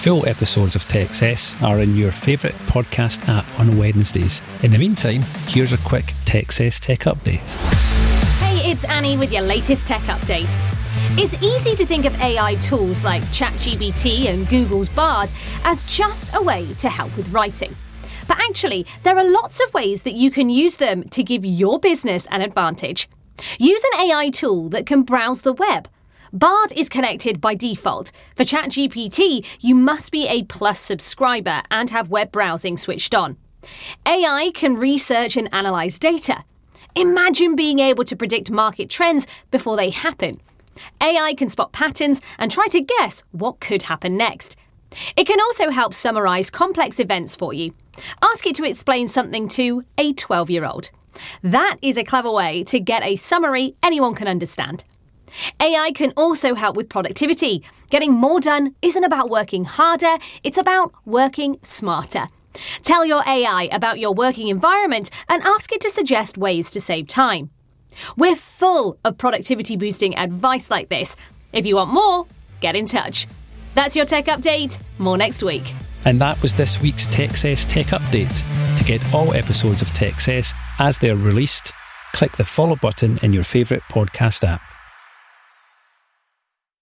full episodes of Techcess are in your favourite podcast app on Wednesdays. In the meantime, here's a quick Techcess tech update. Hey, it's Annie with your latest tech update. It's easy to think of AI tools like ChatGPT and Google's Bard as just a way to help with writing. But actually, there are lots of ways that you can use them to give your business an advantage. Use an AI tool that can browse the web Bard is connected by default. For ChatGPT, you must be a Plus subscriber and have web browsing switched on. AI can research and analyze data. Imagine being able to predict market trends before they happen. AI can spot patterns and try to guess what could happen next. It can also help summarize complex events for you. Ask it to explain something to a 12 year old. That is a clever way to get a summary anyone can understand. AI can also help with productivity. Getting more done isn't about working harder, it's about working smarter. Tell your AI about your working environment and ask it to suggest ways to save time. We're full of productivity boosting advice like this. If you want more, get in touch. That's your tech update. More next week. And that was this week's Techcess Tech Update. To get all episodes of Techcess as they're released, click the follow button in your favourite podcast app.